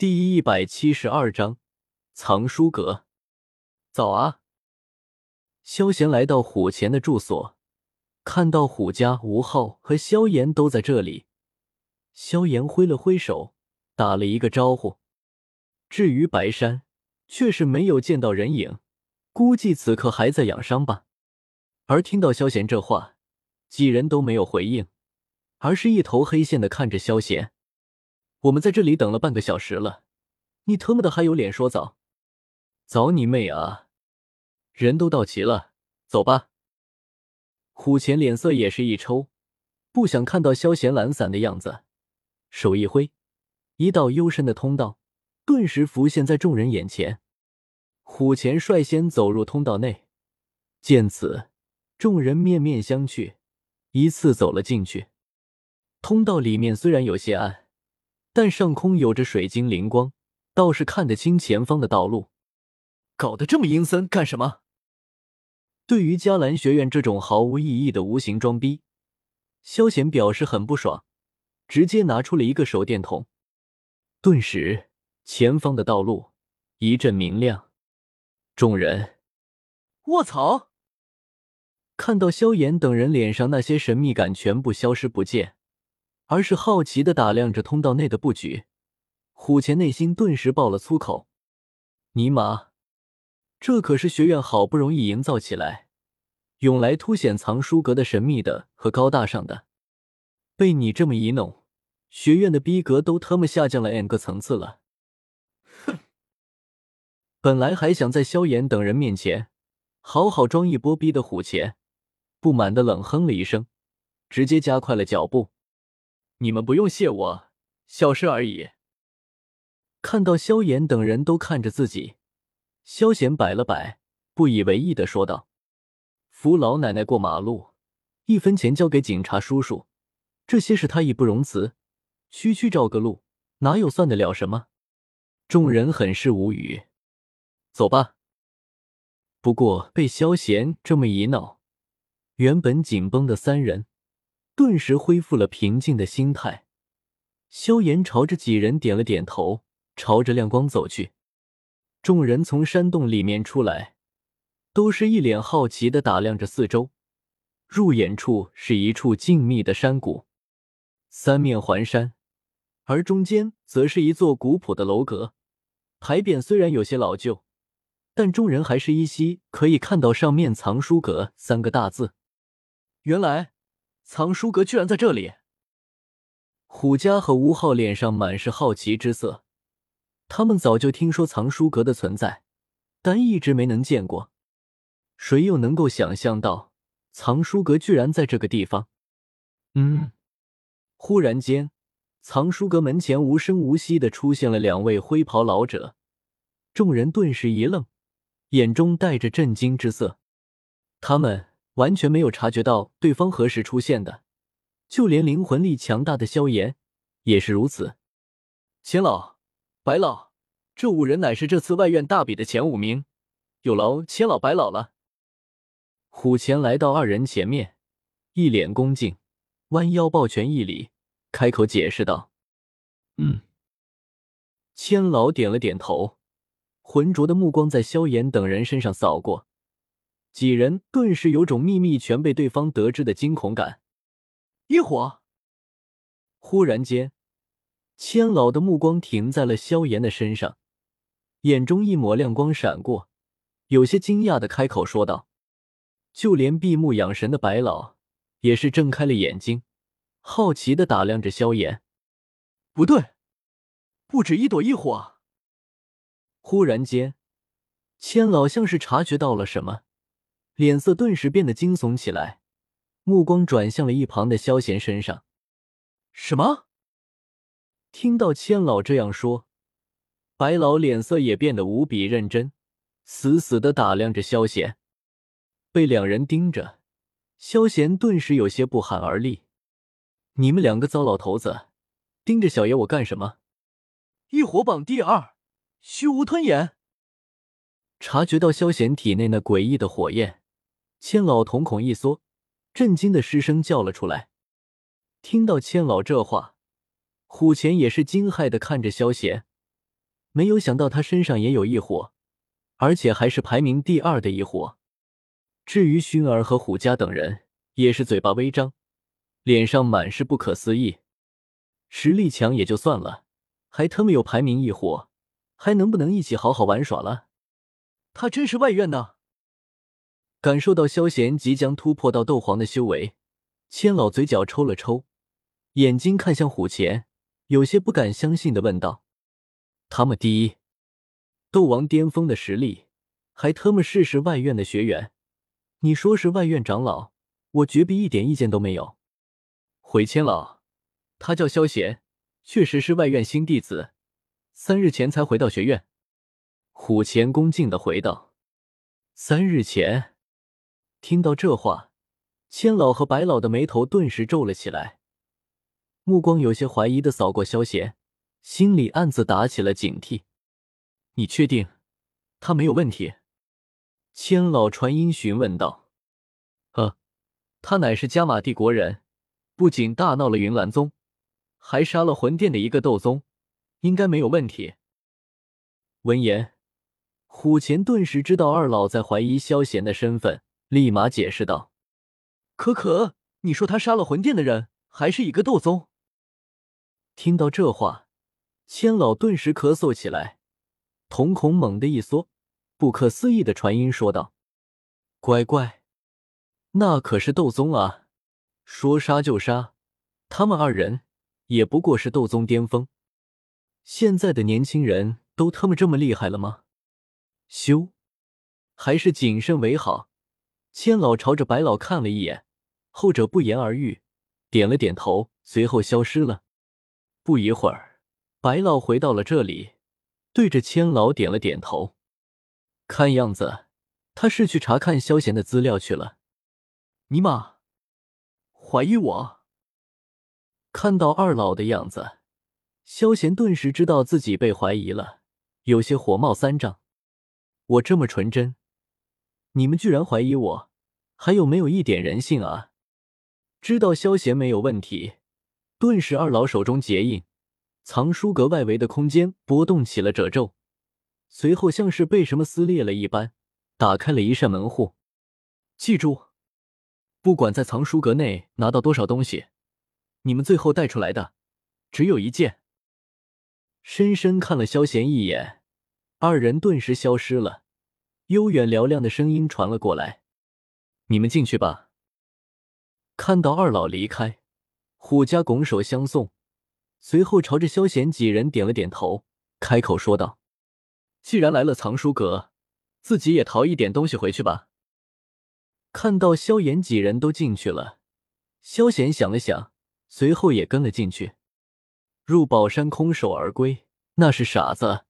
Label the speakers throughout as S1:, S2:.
S1: 第一百七十二章藏书阁。早啊！萧贤来到虎前的住所，看到虎家吴昊和萧炎都在这里，萧炎挥了挥手，打了一个招呼。至于白山，却是没有见到人影，估计此刻还在养伤吧。而听到萧贤这话，几人都没有回应，而是一头黑线的看着萧贤。我们在这里等了半个小时了，你特么的还有脸说早？早你妹啊！人都到齐了，走吧。虎钳脸色也是一抽，不想看到萧贤懒散的样子，手一挥，一道幽深的通道顿时浮现在众人眼前。虎钳率先走入通道内，见此，众人面面相觑，依次走了进去。通道里面虽然有些暗。但上空有着水晶灵光，倒是看得清前方的道路。搞得这么阴森干什么？对于迦兰学院这种毫无意义的无形装逼，萧贤表示很不爽，直接拿出了一个手电筒。顿时，前方的道路一阵明亮。众人，
S2: 卧槽！
S1: 看到萧炎等人脸上那些神秘感全部消失不见。而是好奇的打量着通道内的布局，虎钳内心顿时爆了粗口：“尼玛，这可是学院好不容易营造起来，用来凸显藏书阁的神秘的和高大上的，被你这么一弄，学院的逼格都他妈下降了 n 个层次了。”哼！本来还想在萧炎等人面前好好装一波逼的虎钳，不满的冷哼了一声，直接加快了脚步。你们不用谢我，小事而已。看到萧炎等人都看着自己，萧炎摆了摆，不以为意的说道：“扶老奶奶过马路，一分钱交给警察叔叔，这些事他义不容辞。区区照个路，哪有算得了什么？”众人很是无语。走吧。不过被萧贤这么一闹，原本紧绷的三人。顿时恢复了平静的心态，萧炎朝着几人点了点头，朝着亮光走去。众人从山洞里面出来，都是一脸好奇的打量着四周。入眼处是一处静谧的山谷，三面环山，而中间则是一座古朴的楼阁。牌匾虽然有些老旧，但众人还是依稀可以看到上面“藏书阁”三个大字。原来。藏书阁居然在这里！虎家和吴昊脸上满是好奇之色。他们早就听说藏书阁的存在，但一直没能见过。谁又能够想象到藏书阁居然在这个地方？嗯。忽然间，藏书阁门前无声无息的出现了两位灰袍老者，众人顿时一愣，眼中带着震惊之色。他们。完全没有察觉到对方何时出现的，就连灵魂力强大的萧炎也是如此。千老、白老，这五人乃是这次外院大比的前五名，有劳千老、白老了。虎钳来到二人前面，一脸恭敬，弯腰抱拳一礼，开口解释道：“嗯。”千老点了点头，浑浊的目光在萧炎等人身上扫过。几人顿时有种秘密全被对方得知的惊恐感。一火！忽然间，千老的目光停在了萧炎的身上，眼中一抹亮光闪过，有些惊讶的开口说道：“就连闭目养神的白老也是睁开了眼睛，好奇的打量着萧炎。不对，不止一朵异火。”忽然间，千老像是察觉到了什么。脸色顿时变得惊悚起来，目光转向了一旁的萧贤身上。什么？听到千老这样说，白老脸色也变得无比认真，死死的打量着萧贤。被两人盯着，萧贤顿时有些不寒而栗：“你们两个糟老头子，盯着小爷我干什么？”异火榜第二，虚无吞炎。察觉到萧贤体内那诡异的火焰。千老瞳孔一缩，震惊的失声叫了出来。听到千老这话，虎钳也是惊骇的看着萧贤，没有想到他身上也有异火，而且还是排名第二的异火。至于熏儿和虎家等人，也是嘴巴微张，脸上满是不可思议。实力强也就算了，还他妈有排名异火，还能不能一起好好玩耍了？
S2: 他真是外院呢！
S1: 感受到萧贤即将突破到斗皇的修为，千老嘴角抽了抽，眼睛看向虎钳，有些不敢相信的问道：“他们第一，斗王巅峰的实力，还他妈是是外院的学员？你说是外院长老，我绝逼一点意见都没有。”回千老，他叫萧贤，确实是外院新弟子，三日前才回到学院。虎钳恭敬的回道：“三日前。”听到这话，千老和白老的眉头顿时皱了起来，目光有些怀疑的扫过萧贤，心里暗自打起了警惕。你确定他没有问题？千老传音询问道。呃，他乃是加玛帝国人，不仅大闹了云岚宗，还杀了魂殿的一个斗宗，应该没有问题。闻言，虎钳顿时知道二老在怀疑萧贤的身份。立马解释道：“
S2: 可可，你说他杀了魂殿的人，还是一个斗宗？”
S1: 听到这话，千老顿时咳嗽起来，瞳孔猛地一缩，不可思议的传音说道：“乖乖，那可是斗宗啊！说杀就杀，他们二人也不过是斗宗巅峰。现在的年轻人都他妈这么厉害了吗？修，还是谨慎为好。”千老朝着白老看了一眼，后者不言而喻，点了点头，随后消失了。不一会儿，白老回到了这里，对着千老点了点头。看样子，他是去查看萧贤的资料去了。
S2: 尼玛，怀疑我？
S1: 看到二老的样子，萧贤顿时知道自己被怀疑了，有些火冒三丈。我这么纯真。你们居然怀疑我，还有没有一点人性啊？知道萧贤没有问题，顿时二老手中结印，藏书阁外围的空间波动起了褶皱，随后像是被什么撕裂了一般，打开了一扇门户。记住，不管在藏书阁内拿到多少东西，你们最后带出来的只有一件。深深看了萧贤一眼，二人顿时消失了。悠远嘹亮的声音传了过来：“你们进去吧。”看到二老离开，虎家拱手相送，随后朝着萧贤几人点了点头，开口说道：“既然来了藏书阁，自己也淘一点东西回去吧。”看到萧炎几人都进去了，萧贤想了想，随后也跟了进去。入宝山空手而归，那是傻子。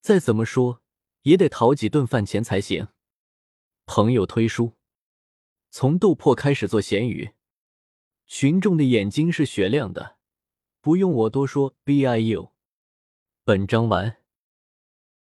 S1: 再怎么说。也得讨几顿饭钱才行。朋友推书，从斗破开始做咸鱼，群众的眼睛是雪亮的，不用我多说。B I U，本章完。